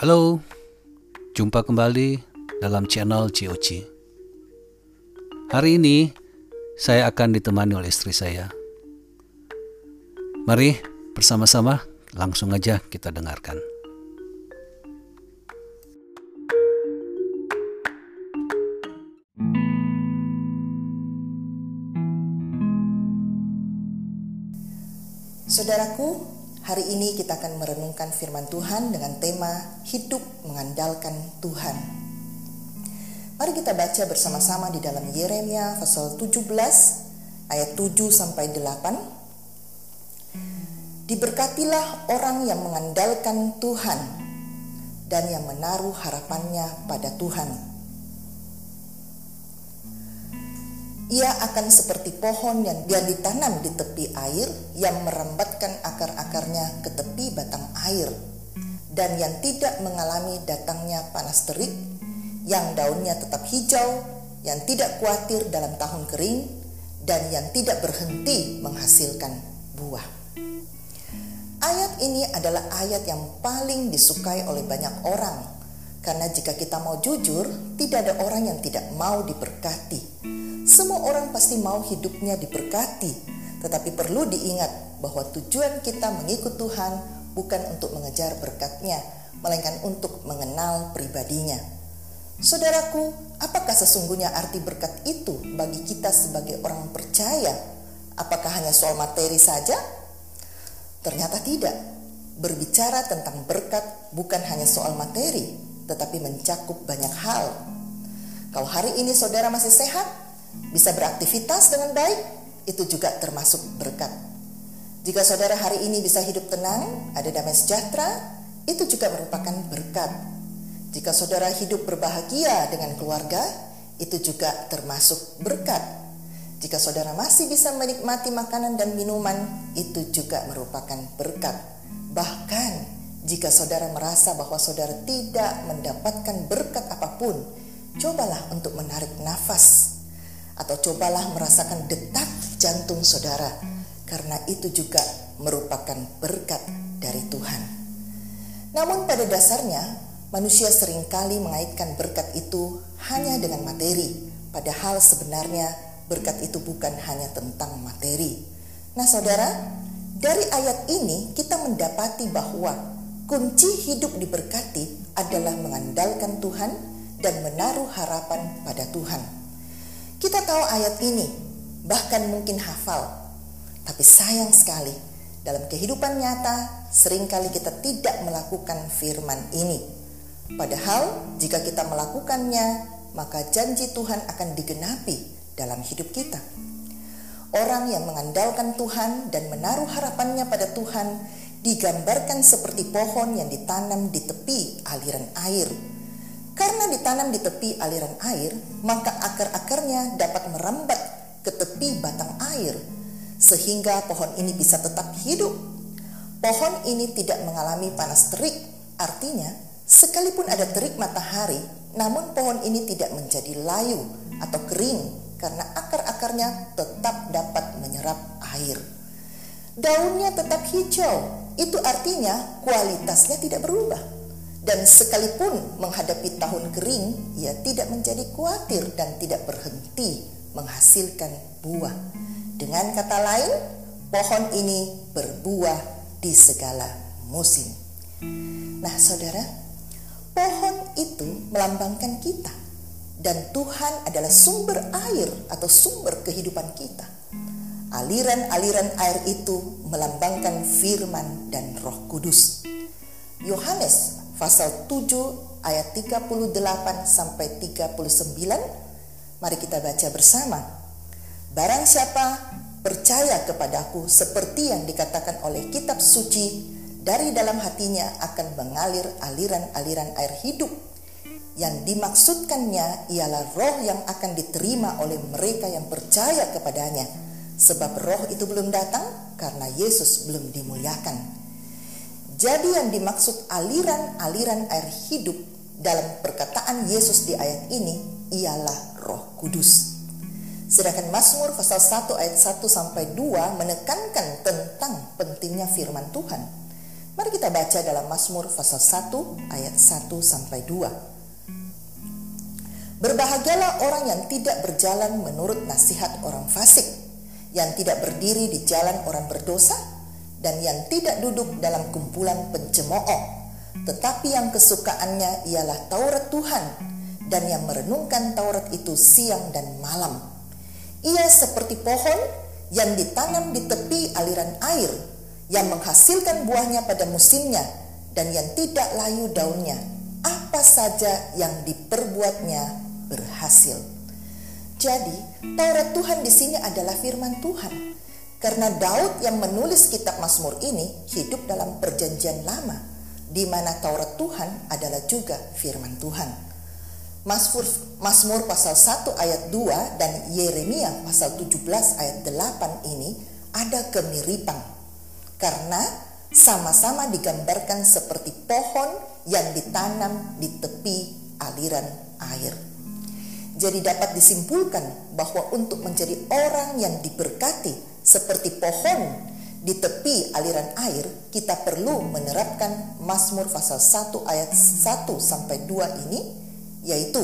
Halo, jumpa kembali dalam channel COC. Hari ini saya akan ditemani oleh istri saya. Mari bersama-sama langsung aja kita dengarkan. Hari ini kita akan merenungkan firman Tuhan dengan tema hidup mengandalkan Tuhan. Mari kita baca bersama-sama di dalam Yeremia pasal 17 ayat 7 sampai 8. Diberkatilah orang yang mengandalkan Tuhan dan yang menaruh harapannya pada Tuhan Ia akan seperti pohon yang dia ditanam di tepi air yang merambatkan akar-akarnya ke tepi batang air dan yang tidak mengalami datangnya panas terik, yang daunnya tetap hijau, yang tidak khawatir dalam tahun kering, dan yang tidak berhenti menghasilkan buah. Ayat ini adalah ayat yang paling disukai oleh banyak orang, karena jika kita mau jujur, tidak ada orang yang tidak mau diberkati semua orang pasti mau hidupnya diberkati, tetapi perlu diingat bahwa tujuan kita mengikut Tuhan bukan untuk mengejar berkatnya, melainkan untuk mengenal pribadinya. Saudaraku, apakah sesungguhnya arti berkat itu bagi kita sebagai orang percaya? Apakah hanya soal materi saja? Ternyata tidak. Berbicara tentang berkat bukan hanya soal materi, tetapi mencakup banyak hal. Kalau hari ini saudara masih sehat, bisa beraktivitas dengan baik, itu juga termasuk berkat. Jika saudara hari ini bisa hidup tenang, ada damai sejahtera, itu juga merupakan berkat. Jika saudara hidup berbahagia dengan keluarga, itu juga termasuk berkat. Jika saudara masih bisa menikmati makanan dan minuman, itu juga merupakan berkat. Bahkan jika saudara merasa bahwa saudara tidak mendapatkan berkat apa pun, cobalah untuk menarik nafas atau cobalah merasakan detak jantung saudara karena itu juga merupakan berkat dari Tuhan. Namun pada dasarnya manusia sering kali mengaitkan berkat itu hanya dengan materi, padahal sebenarnya berkat itu bukan hanya tentang materi. Nah, Saudara, dari ayat ini kita mendapati bahwa kunci hidup diberkati adalah mengandalkan Tuhan dan menaruh harapan pada Tuhan. Kita tahu ayat ini, bahkan mungkin hafal. Tapi sayang sekali, dalam kehidupan nyata sering kali kita tidak melakukan firman ini. Padahal jika kita melakukannya, maka janji Tuhan akan digenapi dalam hidup kita. Orang yang mengandalkan Tuhan dan menaruh harapannya pada Tuhan digambarkan seperti pohon yang ditanam di tepi aliran air karena ditanam di tepi aliran air, maka akar-akarnya dapat merambat ke tepi batang air, sehingga pohon ini bisa tetap hidup. Pohon ini tidak mengalami panas terik, artinya sekalipun ada terik matahari, namun pohon ini tidak menjadi layu atau kering karena akar-akarnya tetap dapat menyerap air. Daunnya tetap hijau, itu artinya kualitasnya tidak berubah dan sekalipun menghadapi tahun kering, ia tidak menjadi khawatir dan tidak berhenti menghasilkan buah. Dengan kata lain, pohon ini berbuah di segala musim. Nah, saudara, pohon itu melambangkan kita, dan Tuhan adalah sumber air atau sumber kehidupan kita. Aliran-aliran air itu melambangkan firman dan Roh Kudus. Yohanes pasal 7 ayat 38 sampai 39. Mari kita baca bersama. Barang siapa percaya kepadaku seperti yang dikatakan oleh kitab suci, dari dalam hatinya akan mengalir aliran-aliran air hidup. Yang dimaksudkannya ialah roh yang akan diterima oleh mereka yang percaya kepadanya. Sebab roh itu belum datang karena Yesus belum dimuliakan. Jadi yang dimaksud aliran-aliran air hidup dalam perkataan Yesus di ayat ini ialah Roh Kudus. Sedangkan Mazmur pasal 1 ayat 1 sampai 2 menekankan tentang pentingnya firman Tuhan. Mari kita baca dalam Mazmur pasal 1 ayat 1 sampai 2. Berbahagialah orang yang tidak berjalan menurut nasihat orang fasik, yang tidak berdiri di jalan orang berdosa, dan yang tidak duduk dalam kumpulan pencemooh, tetapi yang kesukaannya ialah Taurat Tuhan, dan yang merenungkan Taurat itu siang dan malam. Ia seperti pohon yang ditanam di tepi aliran air yang menghasilkan buahnya pada musimnya dan yang tidak layu daunnya. Apa saja yang diperbuatnya berhasil. Jadi, Taurat Tuhan di sini adalah firman Tuhan. Karena Daud yang menulis kitab Mazmur ini hidup dalam perjanjian lama, di mana Taurat Tuhan adalah juga firman Tuhan. Mazmur, Mazmur pasal 1 ayat 2 dan Yeremia pasal 17 ayat 8 ini ada kemiripan karena sama-sama digambarkan seperti pohon yang ditanam di tepi aliran air. Jadi dapat disimpulkan bahwa untuk menjadi orang yang diberkati seperti pohon di tepi aliran air, kita perlu menerapkan Mazmur pasal 1 ayat 1 sampai 2 ini yaitu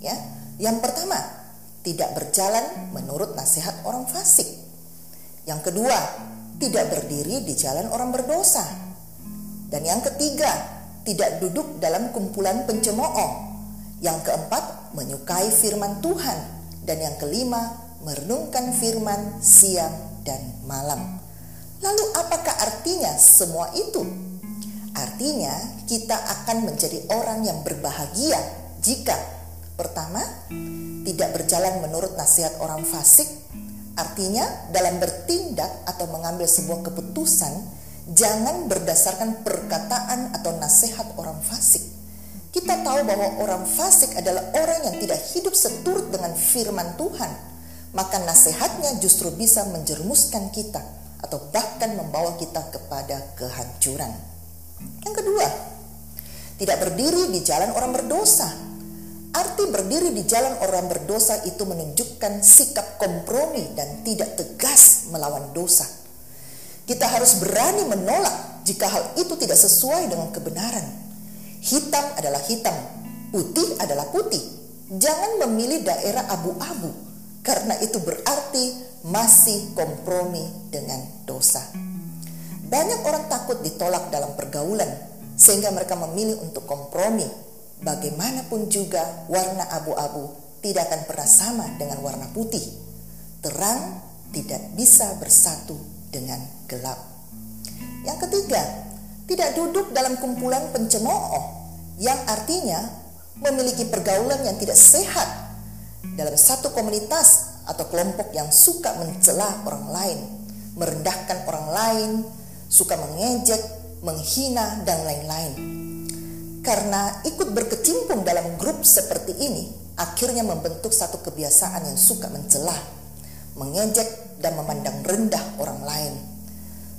ya, yang pertama, tidak berjalan menurut nasihat orang fasik. Yang kedua, tidak berdiri di jalan orang berdosa. Dan yang ketiga, tidak duduk dalam kumpulan pencemooh. Yang keempat, menyukai firman Tuhan. Dan yang kelima, merenungkan firman siang dan malam. Lalu apakah artinya semua itu? Artinya kita akan menjadi orang yang berbahagia jika pertama tidak berjalan menurut nasihat orang fasik Artinya, dalam bertindak atau mengambil sebuah keputusan, jangan berdasarkan perkataan atau nasihat orang fasik. Kita tahu bahwa orang fasik adalah orang yang tidak hidup seturut dengan firman Tuhan, maka nasihatnya justru bisa menjermuskan kita atau bahkan membawa kita kepada kehancuran. Yang kedua, tidak berdiri di jalan orang berdosa Arti berdiri di jalan orang berdosa itu menunjukkan sikap kompromi dan tidak tegas melawan dosa. Kita harus berani menolak jika hal itu tidak sesuai dengan kebenaran. Hitam adalah hitam, putih adalah putih. Jangan memilih daerah abu-abu karena itu berarti masih kompromi dengan dosa. Banyak orang takut ditolak dalam pergaulan sehingga mereka memilih untuk kompromi bagaimanapun juga warna abu-abu tidak akan pernah sama dengan warna putih. Terang tidak bisa bersatu dengan gelap. Yang ketiga, tidak duduk dalam kumpulan pencemooh yang artinya memiliki pergaulan yang tidak sehat dalam satu komunitas atau kelompok yang suka mencela orang lain, merendahkan orang lain, suka mengejek, menghina dan lain-lain karena ikut berkecimpung dalam grup seperti ini, akhirnya membentuk satu kebiasaan yang suka mencelah, mengejek, dan memandang rendah orang lain.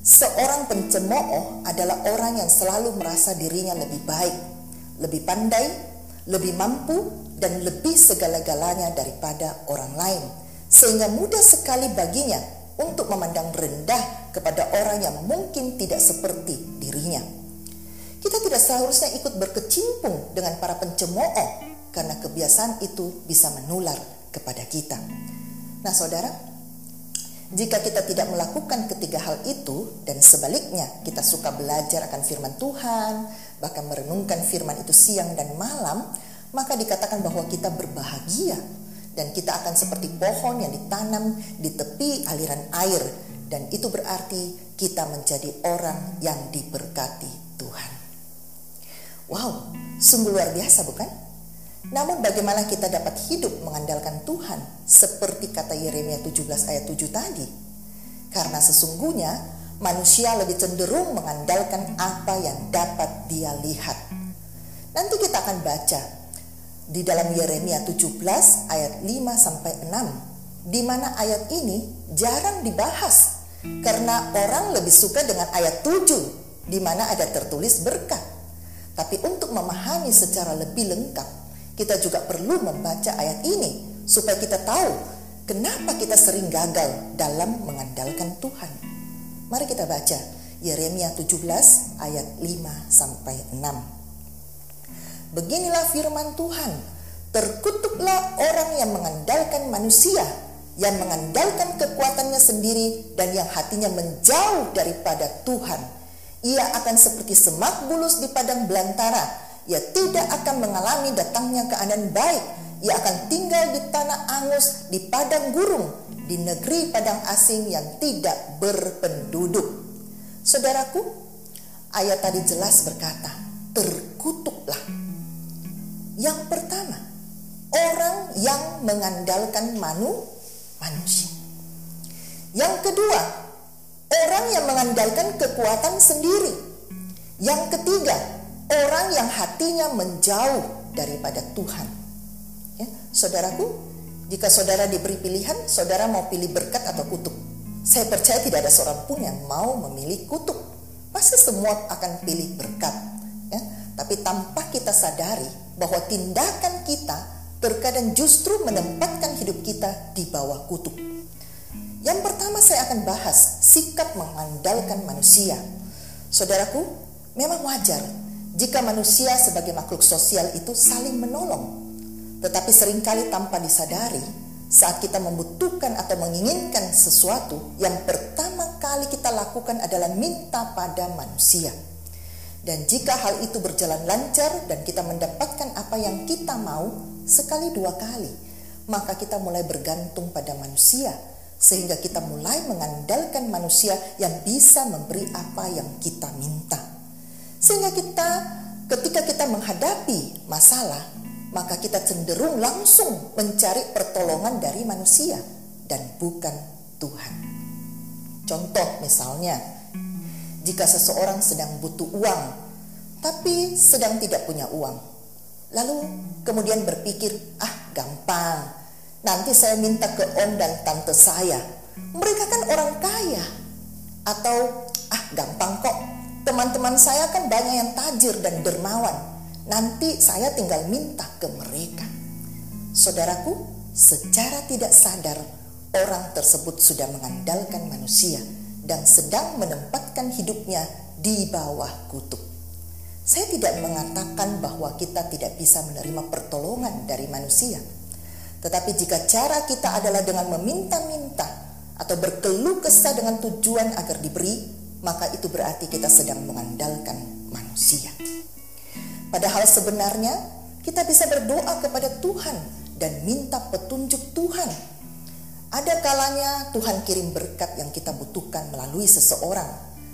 Seorang pencemooh adalah orang yang selalu merasa dirinya lebih baik, lebih pandai, lebih mampu, dan lebih segala-galanya daripada orang lain, sehingga mudah sekali baginya untuk memandang rendah kepada orang yang mungkin tidak seperti dirinya. Kita tidak seharusnya ikut berkecimpung dengan para pencemooh karena kebiasaan itu bisa menular kepada kita. Nah, saudara, jika kita tidak melakukan ketiga hal itu dan sebaliknya kita suka belajar akan firman Tuhan, bahkan merenungkan firman itu siang dan malam, maka dikatakan bahwa kita berbahagia dan kita akan seperti pohon yang ditanam di tepi aliran air dan itu berarti kita menjadi orang yang diberkati Tuhan. Wow, sungguh luar biasa bukan? Namun bagaimana kita dapat hidup mengandalkan Tuhan seperti kata Yeremia 17 ayat 7 tadi? Karena sesungguhnya manusia lebih cenderung mengandalkan apa yang dapat dia lihat. Nanti kita akan baca di dalam Yeremia 17 ayat 5 sampai 6 di mana ayat ini jarang dibahas karena orang lebih suka dengan ayat 7 di mana ada tertulis berkat. Tapi untuk memahami secara lebih lengkap, kita juga perlu membaca ayat ini supaya kita tahu kenapa kita sering gagal dalam mengandalkan Tuhan. Mari kita baca Yeremia 17 ayat 5 sampai 6. Beginilah firman Tuhan, terkutuklah orang yang mengandalkan manusia, yang mengandalkan kekuatannya sendiri dan yang hatinya menjauh daripada Tuhan. Ia akan seperti semak bulus di padang belantara. Ia tidak akan mengalami datangnya keadaan baik. Ia akan tinggal di tanah angus, di padang gurung, di negeri padang asing yang tidak berpenduduk. Saudaraku, ayat tadi jelas berkata, terkutuklah. Yang pertama, orang yang mengandalkan manu, manusia. Yang kedua, orang yang mengandalkan kekuatan sendiri. Yang ketiga, orang yang hatinya menjauh daripada Tuhan. Ya, saudaraku, jika saudara diberi pilihan, saudara mau pilih berkat atau kutuk? Saya percaya tidak ada seorang pun yang mau memilih kutuk. Pasti semua akan pilih berkat. Ya. Tapi tanpa kita sadari bahwa tindakan kita terkadang justru menempatkan hidup kita di bawah kutuk. Yang pertama saya akan bahas sikap mengandalkan manusia. Saudaraku, memang wajar jika manusia sebagai makhluk sosial itu saling menolong. Tetapi sering kali tanpa disadari, saat kita membutuhkan atau menginginkan sesuatu, yang pertama kali kita lakukan adalah minta pada manusia. Dan jika hal itu berjalan lancar dan kita mendapatkan apa yang kita mau sekali dua kali, maka kita mulai bergantung pada manusia, sehingga kita mulai mengandalkan manusia yang bisa memberi apa yang kita minta. Sehingga kita, ketika kita menghadapi masalah, maka kita cenderung langsung mencari pertolongan dari manusia dan bukan Tuhan. Contoh misalnya, jika seseorang sedang butuh uang, tapi sedang tidak punya uang, lalu kemudian berpikir, "Ah, gampang, nanti saya minta ke om dan tante saya, mereka kan orang kaya." Atau, "Ah, gampang kok, teman-teman saya kan banyak yang tajir dan dermawan." Nanti saya tinggal minta ke mereka. Saudaraku, secara tidak sadar orang tersebut sudah mengandalkan manusia dan sedang menempatkan hidupnya di bawah kutuk. Saya tidak mengatakan bahwa kita tidak bisa menerima pertolongan dari manusia. Tetapi jika cara kita adalah dengan meminta-minta atau berkeluh kesah dengan tujuan agar diberi, maka itu berarti kita sedang mengandalkan manusia. Padahal sebenarnya kita bisa berdoa kepada Tuhan dan minta petunjuk Tuhan. Ada kalanya Tuhan kirim berkat yang kita butuhkan melalui seseorang,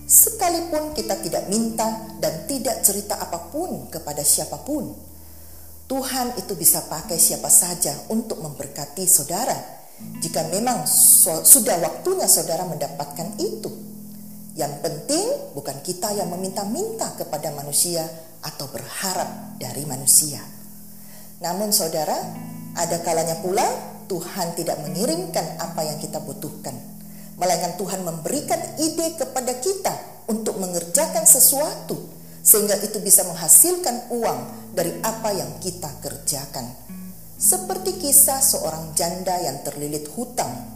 sekalipun kita tidak minta dan tidak cerita apa pun kepada siapa pun. Tuhan itu bisa pakai siapa saja untuk memberkati saudara, jika memang sudah waktunya saudara mendapatkan itu. Yang penting bukan kita yang meminta-minta kepada manusia, atau berharap dari manusia. Namun saudara, ada kalanya pula Tuhan tidak mengirimkan apa yang kita butuhkan. Melainkan Tuhan memberikan ide kepada kita untuk mengerjakan sesuatu sehingga itu bisa menghasilkan uang dari apa yang kita kerjakan. Seperti kisah seorang janda yang terlilit hutang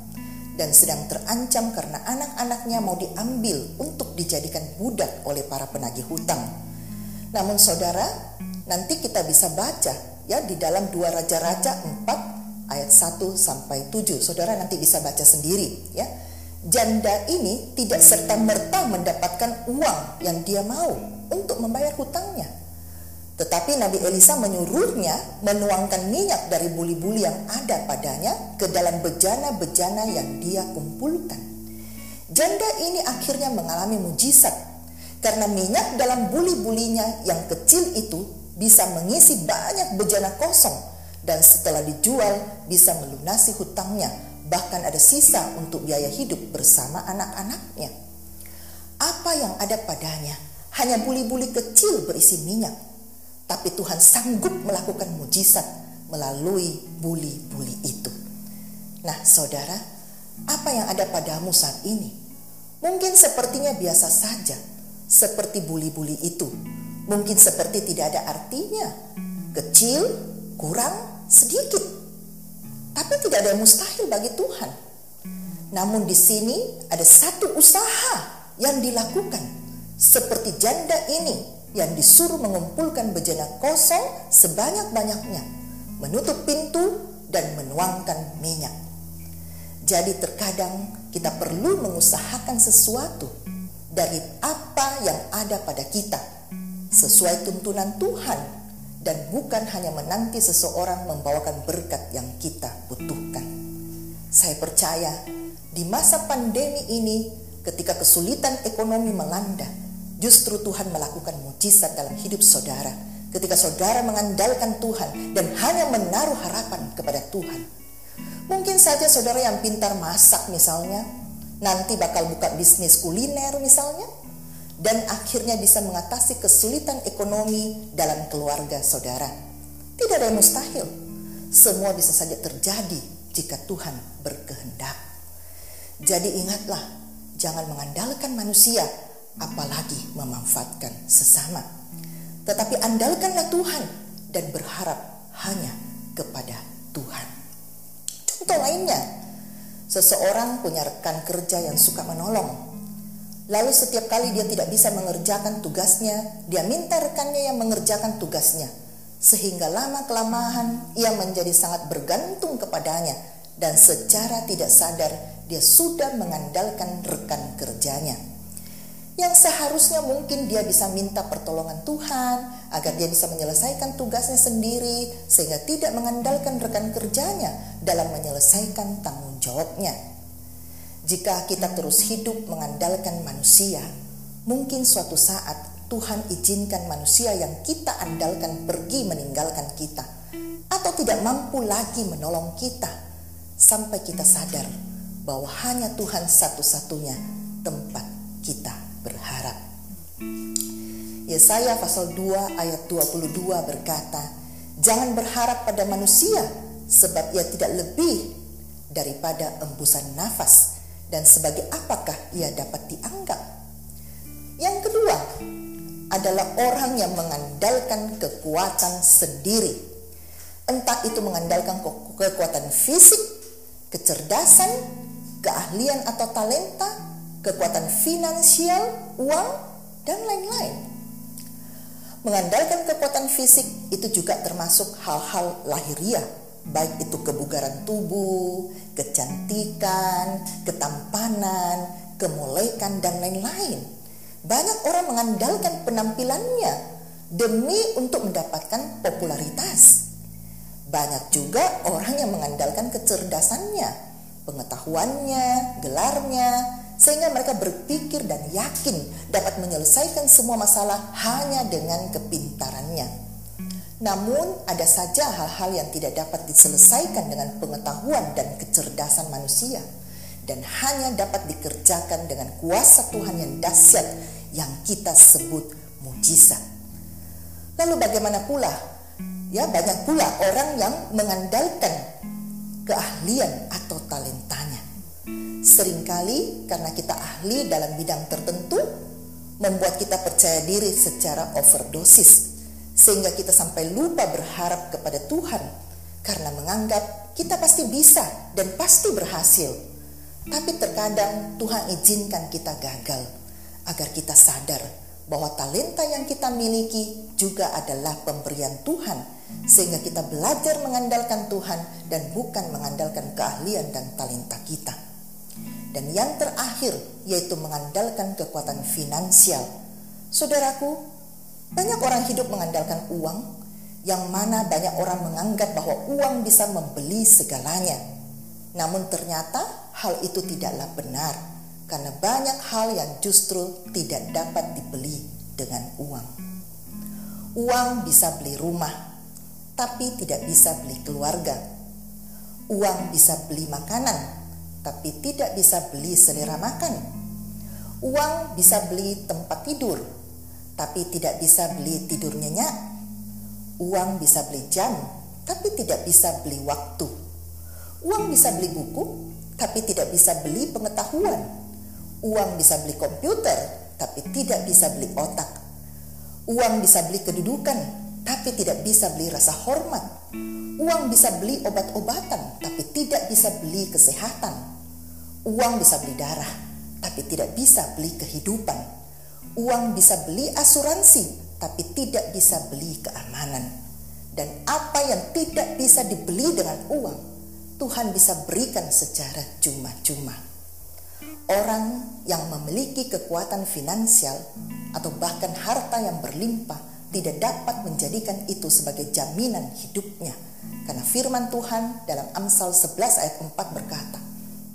dan sedang terancam karena anak-anaknya mau diambil untuk dijadikan budak oleh para penagih hutang. Namun saudara, nanti kita bisa baca ya di dalam dua raja-raja 4 ayat 1 sampai 7. Saudara nanti bisa baca sendiri ya. Janda ini tidak serta-merta mendapatkan uang yang dia mau untuk membayar hutangnya. Tetapi Nabi Elisa menyuruhnya menuangkan minyak dari buli-buli yang ada padanya ke dalam bejana-bejana yang dia kumpulkan. Janda ini akhirnya mengalami mujizat karena minyak dalam buli-bulinya yang kecil itu bisa mengisi banyak bejana kosong dan setelah dijual bisa melunasi hutangnya bahkan ada sisa untuk biaya hidup bersama anak-anaknya. Apa yang ada padanya hanya buli-buli kecil berisi minyak, tapi Tuhan sanggup melakukan mujizat melalui buli-buli itu. Nah, saudara, apa yang ada padamu saat ini? Mungkin sepertinya biasa saja, seperti buli-buli itu. Mungkin seperti tidak ada artinya. Kecil, kurang, sedikit. Tapi tidak ada yang mustahil bagi Tuhan. Namun di sini ada satu usaha yang dilakukan seperti janda ini yang disuruh mengumpulkan bejana kosong sebanyak-banyaknya, menutup pintu dan menuangkan minyak. Jadi terkadang kita perlu mengusahakan sesuatu dari apa yang ada pada kita sesuai tuntunan Tuhan dan bukan hanya menanti seseorang membawakan berkat yang kita butuhkan. Saya percaya di masa pandemi ini ketika kesulitan ekonomi melanda, justru Tuhan melakukan mujizat dalam hidup saudara. Ketika saudara mengandalkan Tuhan dan hanya menaruh harapan kepada Tuhan. Mungkin saja saudara yang pintar masak misalnya, nanti bakal buka bisnis kuliner misalnya, dan akhirnya bisa mengatasi kesulitan ekonomi dalam keluarga saudara. Tidak ada yang mustahil. Semua bisa saja terjadi jika Tuhan berkehendak. Jadi ingatlah, jangan mengandalkan manusia, apalagi memanfaatkan sesama. Tetapi andalkanlah Tuhan dan berharap hanya kepada Tuhan. Contoh lainnya, Seseorang punya rekan kerja yang suka menolong. Lalu setiap kali dia tidak bisa mengerjakan tugasnya, dia minta rekannya yang mengerjakan tugasnya. Sehingga lama-kelamaan ia menjadi sangat bergantung kepadanya dan secara tidak sadar dia sudah mengandalkan rekan kerjanya yang seharusnya mungkin dia bisa minta pertolongan Tuhan agar dia bisa menyelesaikan tugasnya sendiri sehingga tidak mengandalkan rekan kerjanya dalam menyelesaikan tanggung jawabnya. Jika kita terus hidup mengandalkan manusia, mungkin suatu saat Tuhan izinkan manusia yang kita andalkan pergi meninggalkan kita atau tidak mampu lagi menolong kita sampai kita sadar bahwa hanya Tuhan satu-satunya tempat kita berharap. Yesaya pasal 2 ayat 22 berkata, Jangan berharap pada manusia sebab ia tidak lebih daripada embusan nafas dan sebagai apakah ia dapat dianggap. Yang kedua adalah orang yang mengandalkan kekuatan sendiri. Entah itu mengandalkan kekuatan fisik, kecerdasan, keahlian atau talenta kekuatan finansial, uang, dan lain-lain. Mengandalkan kekuatan fisik itu juga termasuk hal-hal lahiriah, baik itu kebugaran tubuh, kecantikan, ketampanan, kemolekan, dan lain-lain. Banyak orang mengandalkan penampilannya demi untuk mendapatkan popularitas. Banyak juga orang yang mengandalkan kecerdasannya, pengetahuannya, gelarnya, sehingga mereka berpikir dan yakin dapat menyelesaikan semua masalah hanya dengan kepintarannya. Namun, ada saja hal-hal yang tidak dapat diselesaikan dengan pengetahuan dan kecerdasan manusia, dan hanya dapat dikerjakan dengan kuasa Tuhan yang dahsyat yang kita sebut mujizat. Lalu, bagaimana pula? Ya, banyak pula orang yang mengandalkan keahlian atau talentanya Seringkali karena kita ahli dalam bidang tertentu, membuat kita percaya diri secara overdosis, sehingga kita sampai lupa berharap kepada Tuhan karena menganggap kita pasti bisa dan pasti berhasil. Tapi terkadang Tuhan izinkan kita gagal agar kita sadar bahwa talenta yang kita miliki juga adalah pemberian Tuhan, sehingga kita belajar mengandalkan Tuhan dan bukan mengandalkan keahlian dan talenta kita. Dan yang terakhir yaitu mengandalkan kekuatan finansial. Saudaraku, banyak orang hidup mengandalkan uang yang mana banyak orang menganggap bahwa uang bisa membeli segalanya. Namun ternyata hal itu tidaklah benar karena banyak hal yang justru tidak dapat dibeli dengan uang. Uang bisa beli rumah, tapi tidak bisa beli keluarga. Uang bisa beli makanan, tapi tidak bisa beli selera makan. Uang bisa beli tempat tidur, tapi tidak bisa beli tidur nyenyak. Uang bisa beli jam, tapi tidak bisa beli waktu. Uang bisa beli buku, tapi tidak bisa beli pengetahuan. Uang bisa beli komputer, tapi tidak bisa beli otak. Uang bisa beli kedudukan, tapi tidak bisa beli rasa hormat. Uang bisa beli obat-obatan, tapi tidak bisa beli kesehatan. Uang bisa beli darah, tapi tidak bisa beli kehidupan. Uang bisa beli asuransi, tapi tidak bisa beli keamanan. Dan apa yang tidak bisa dibeli dengan uang, Tuhan bisa berikan secara cuma-cuma. Orang yang memiliki kekuatan finansial atau bahkan harta yang berlimpah tidak dapat menjadikan itu sebagai jaminan hidupnya. Karena firman Tuhan dalam Amsal 11 ayat 4 berkata,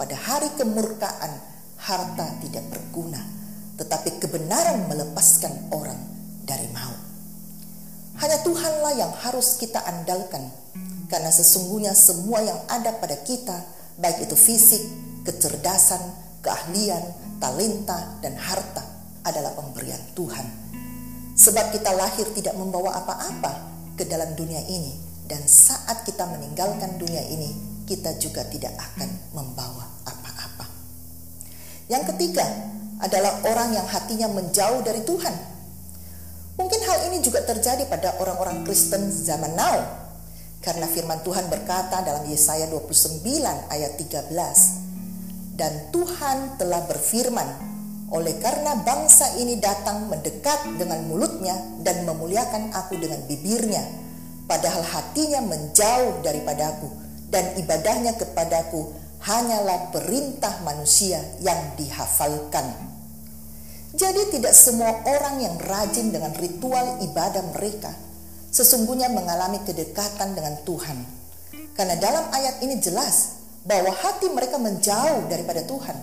pada hari kemurkaan harta tidak berguna, tetapi kebenaran melepaskan orang dari maut. Hanya Tuhanlah yang harus kita andalkan, karena sesungguhnya semua yang ada pada kita, baik itu fisik, kecerdasan, keahlian, talenta, dan harta, adalah pemberian Tuhan. Sebab kita lahir tidak membawa apa-apa ke dalam dunia ini, dan saat kita meninggalkan dunia ini, kita juga tidak akan membawa. Yang ketiga adalah orang yang hatinya menjauh dari Tuhan. Mungkin hal ini juga terjadi pada orang-orang Kristen zaman now. Karena firman Tuhan berkata dalam Yesaya 29 ayat 13. Dan Tuhan telah berfirman, oleh karena bangsa ini datang mendekat dengan mulutnya dan memuliakan aku dengan bibirnya, padahal hatinya menjauh daripadaku dan ibadahnya kepadaku hanyalah perintah manusia yang dihafalkan. Jadi tidak semua orang yang rajin dengan ritual ibadah mereka sesungguhnya mengalami kedekatan dengan Tuhan. Karena dalam ayat ini jelas bahwa hati mereka menjauh daripada Tuhan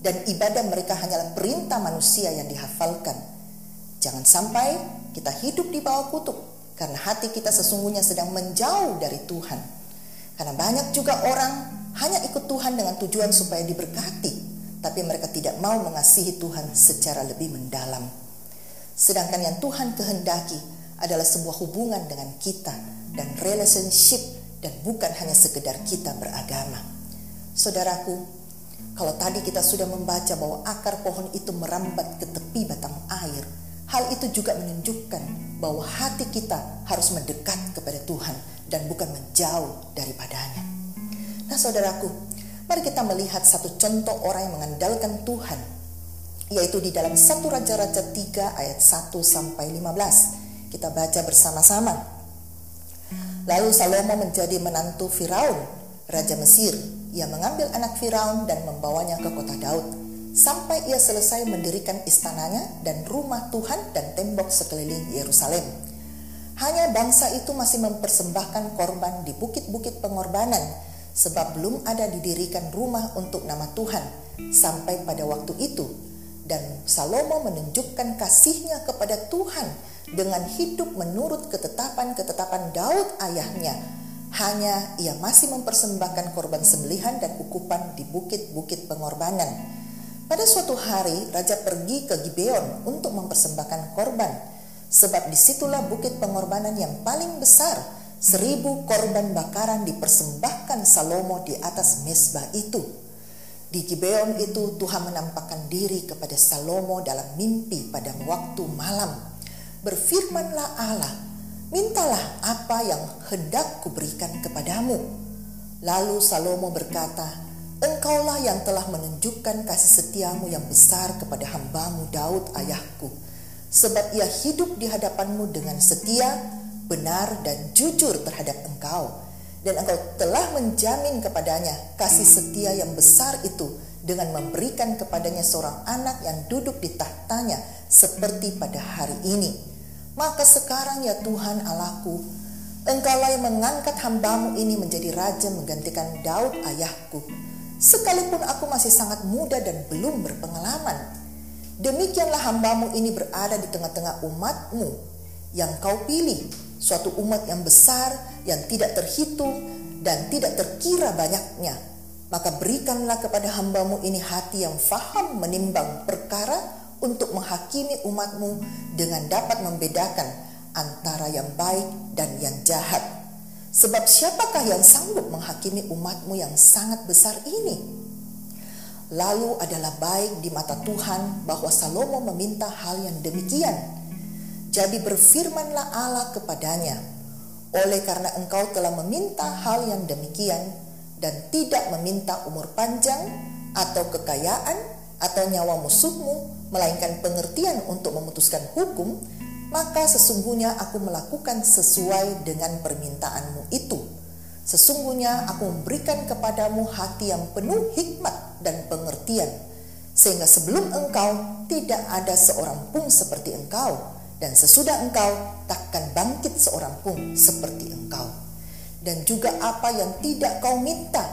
dan ibadah mereka hanyalah perintah manusia yang dihafalkan. Jangan sampai kita hidup di bawah kutuk karena hati kita sesungguhnya sedang menjauh dari Tuhan. Karena banyak juga orang hanya ikut Tuhan dengan tujuan supaya diberkati, tapi mereka tidak mau mengasihi Tuhan secara lebih mendalam. Sedangkan yang Tuhan kehendaki adalah sebuah hubungan dengan kita dan relationship dan bukan hanya sekedar kita beragama. Saudaraku, kalau tadi kita sudah membaca bahwa akar pohon itu merambat ke tepi batang air, hal itu juga menunjukkan bahwa hati kita harus mendekat kepada Tuhan dan bukan menjauh daripadanya. Nah saudaraku, mari kita melihat satu contoh orang yang mengandalkan Tuhan, yaitu di dalam satu Raja-Raja 3 ayat 1 sampai 15. Kita baca bersama-sama. Lalu Salomo menjadi menantu Firaun, Raja Mesir. Ia mengambil anak Firaun dan membawanya ke kota Daud sampai ia selesai mendirikan istananya dan rumah Tuhan dan tembok sekeliling Yerusalem. Hanya bangsa itu masih mempersembahkan korban di bukit-bukit pengorbanan sebab belum ada didirikan rumah untuk nama Tuhan sampai pada waktu itu. Dan Salomo menunjukkan kasihnya kepada Tuhan dengan hidup menurut ketetapan-ketetapan Daud ayahnya. Hanya ia masih mempersembahkan korban sembelihan dan ukupan di bukit-bukit pengorbanan pada suatu hari, raja pergi ke Gibeon untuk mempersembahkan korban, sebab di situlah bukit pengorbanan yang paling besar. Seribu korban bakaran dipersembahkan Salomo di atas mesbah itu. Di Gibeon itu Tuhan menampakkan diri kepada Salomo dalam mimpi pada waktu malam. Berfirmanlah Allah, mintalah apa yang hendak kuberikan kepadamu. Lalu Salomo berkata, Engkaulah yang telah menunjukkan kasih setiamu yang besar kepada hambamu Daud ayahku. Sebab ia hidup di hadapanmu dengan setia, benar dan jujur terhadap engkau. Dan engkau telah menjamin kepadanya kasih setia yang besar itu dengan memberikan kepadanya seorang anak yang duduk di tahtanya seperti pada hari ini. Maka sekarang ya Tuhan Allahku, Engkaulah yang mengangkat hambamu ini menjadi raja menggantikan Daud ayahku sekalipun aku masih sangat muda dan belum berpengalaman. Demikianlah hambamu ini berada di tengah-tengah umatmu yang kau pilih, suatu umat yang besar, yang tidak terhitung dan tidak terkira banyaknya. Maka berikanlah kepada hambamu ini hati yang faham menimbang perkara untuk menghakimi umatmu dengan dapat membedakan antara yang baik dan yang jahat Sebab siapakah yang sanggup menghakimi umatmu yang sangat besar ini? Lalu adalah baik di mata Tuhan bahwa Salomo meminta hal yang demikian. Jadi berfirmanlah Allah kepadanya, oleh karena engkau telah meminta hal yang demikian dan tidak meminta umur panjang atau kekayaan atau nyawa musuhmu, melainkan pengertian untuk memutuskan hukum, maka sesungguhnya aku melakukan sesuai dengan permintaanmu itu. Sesungguhnya aku memberikan kepadamu hati yang penuh hikmat dan pengertian, sehingga sebelum engkau tidak ada seorang pun seperti engkau, dan sesudah engkau takkan bangkit seorang pun seperti engkau. Dan juga apa yang tidak kau minta,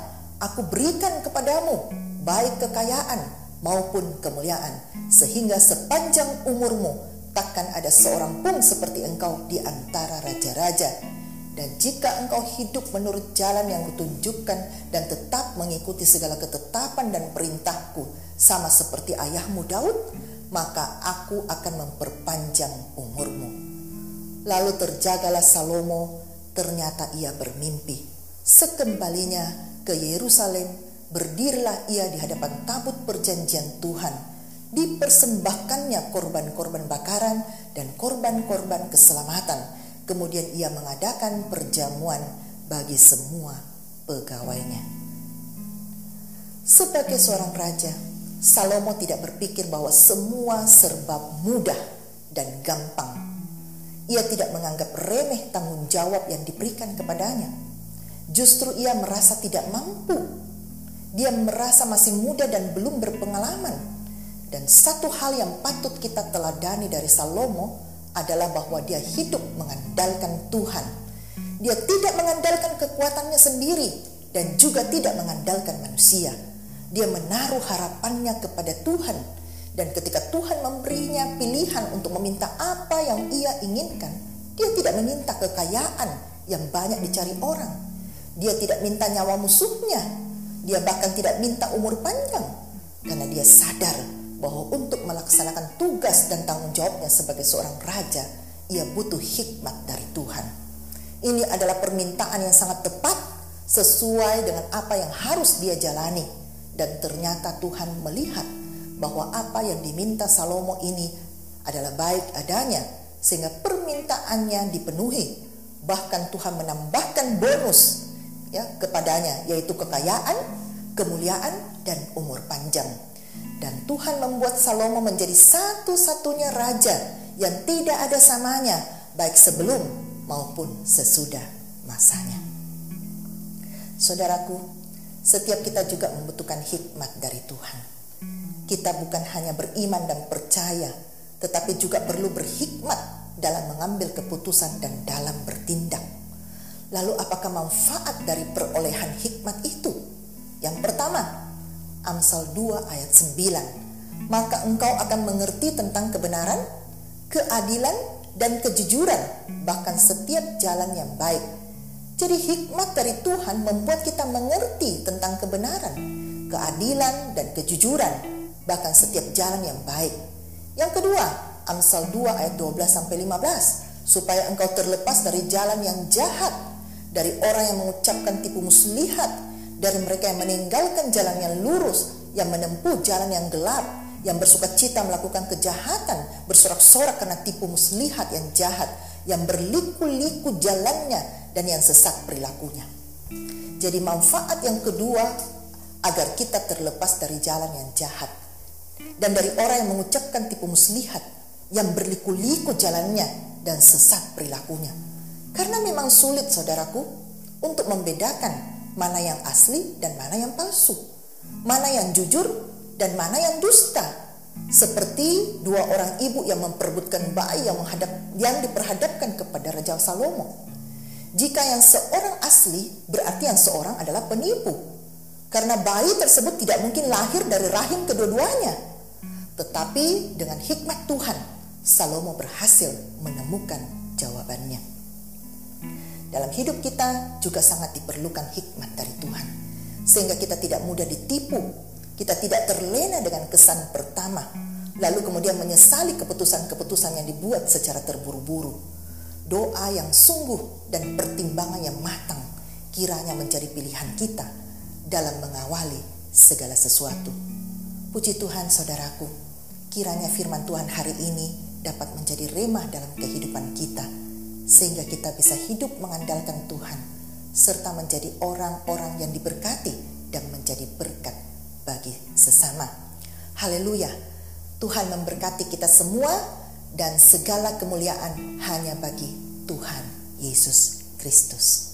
aku berikan kepadamu, baik kekayaan maupun kemuliaan, sehingga sepanjang umurmu takkan ada seorang pun seperti engkau di antara raja-raja. Dan jika engkau hidup menurut jalan yang kutunjukkan dan tetap mengikuti segala ketetapan dan perintahku sama seperti ayahmu Daud, maka aku akan memperpanjang umurmu. Lalu terjagalah Salomo, ternyata ia bermimpi. Sekembalinya ke Yerusalem, berdirilah ia di hadapan tabut perjanjian Tuhan. Dipersembahkannya korban-korban bakaran dan korban-korban keselamatan. Kemudian ia mengadakan perjamuan bagi semua pegawainya. Sebagai seorang raja, Salomo tidak berpikir bahwa semua serba mudah dan gampang. Ia tidak menganggap remeh tanggung jawab yang diberikan kepadanya. Justru ia merasa tidak mampu dia merasa masih muda dan belum berpengalaman. Dan satu hal yang patut kita teladani dari Salomo adalah bahwa dia hidup mengandalkan Tuhan. Dia tidak mengandalkan kekuatannya sendiri dan juga tidak mengandalkan manusia. Dia menaruh harapannya kepada Tuhan dan ketika Tuhan memberinya pilihan untuk meminta apa yang ia inginkan, dia tidak meminta kekayaan yang banyak dicari orang. Dia tidak minta nyawa musuhnya, dia bahkan tidak minta umur panjang karena dia sadar bahwa untuk melaksanakan tugas dan tanggung jawabnya sebagai seorang raja, ia butuh hikmat dari Tuhan. Ini adalah permintaan yang sangat tepat sesuai dengan apa yang harus dia jalani dan ternyata Tuhan melihat bahwa apa yang diminta Salomo ini adalah baik adanya sehingga permintaannya dipenuhi. Bahkan Tuhan menambahkan bonus ya kepadanya yaitu kekayaan, kemuliaan dan umur panjang. Dan Tuhan membuat Salomo menjadi satu-satunya raja yang tidak ada samanya baik sebelum maupun sesudah masanya. Saudaraku, setiap kita juga membutuhkan hikmat dari Tuhan. Kita bukan hanya beriman dan percaya, tetapi juga perlu berhikmat dalam mengambil keputusan dan dalam bertindak Lalu apakah manfaat dari perolehan hikmat itu? Yang pertama, Amsal 2 ayat 9. Maka engkau akan mengerti tentang kebenaran, keadilan, dan kejujuran, bahkan setiap jalan yang baik. Jadi hikmat dari Tuhan membuat kita mengerti tentang kebenaran, keadilan, dan kejujuran, bahkan setiap jalan yang baik. Yang kedua, Amsal 2 ayat 12 sampai 15, supaya engkau terlepas dari jalan yang jahat dari orang yang mengucapkan tipu muslihat, dari mereka yang meninggalkan jalan yang lurus, yang menempuh jalan yang gelap, yang bersuka cita melakukan kejahatan, bersorak-sorak karena tipu muslihat yang jahat, yang berliku-liku jalannya dan yang sesat perilakunya. Jadi manfaat yang kedua agar kita terlepas dari jalan yang jahat dan dari orang yang mengucapkan tipu muslihat yang berliku-liku jalannya dan sesat perilakunya. Karena memang sulit saudaraku untuk membedakan mana yang asli dan mana yang palsu. Mana yang jujur dan mana yang dusta. Seperti dua orang ibu yang memperebutkan bayi yang menghadap yang diperhadapkan kepada Raja Salomo. Jika yang seorang asli berarti yang seorang adalah penipu. Karena bayi tersebut tidak mungkin lahir dari rahim kedua-duanya. Tetapi dengan hikmat Tuhan, Salomo berhasil menemukan jawabannya. Dalam hidup kita juga sangat diperlukan hikmat dari Tuhan. Sehingga kita tidak mudah ditipu. Kita tidak terlena dengan kesan pertama. Lalu kemudian menyesali keputusan-keputusan yang dibuat secara terburu-buru. Doa yang sungguh dan pertimbangan yang matang kiranya menjadi pilihan kita dalam mengawali segala sesuatu. Puji Tuhan saudaraku, kiranya firman Tuhan hari ini dapat menjadi remah dalam kehidupan kita sehingga kita bisa hidup mengandalkan Tuhan serta menjadi orang-orang yang diberkati dan menjadi berkat bagi sesama. Haleluya. Tuhan memberkati kita semua dan segala kemuliaan hanya bagi Tuhan Yesus Kristus.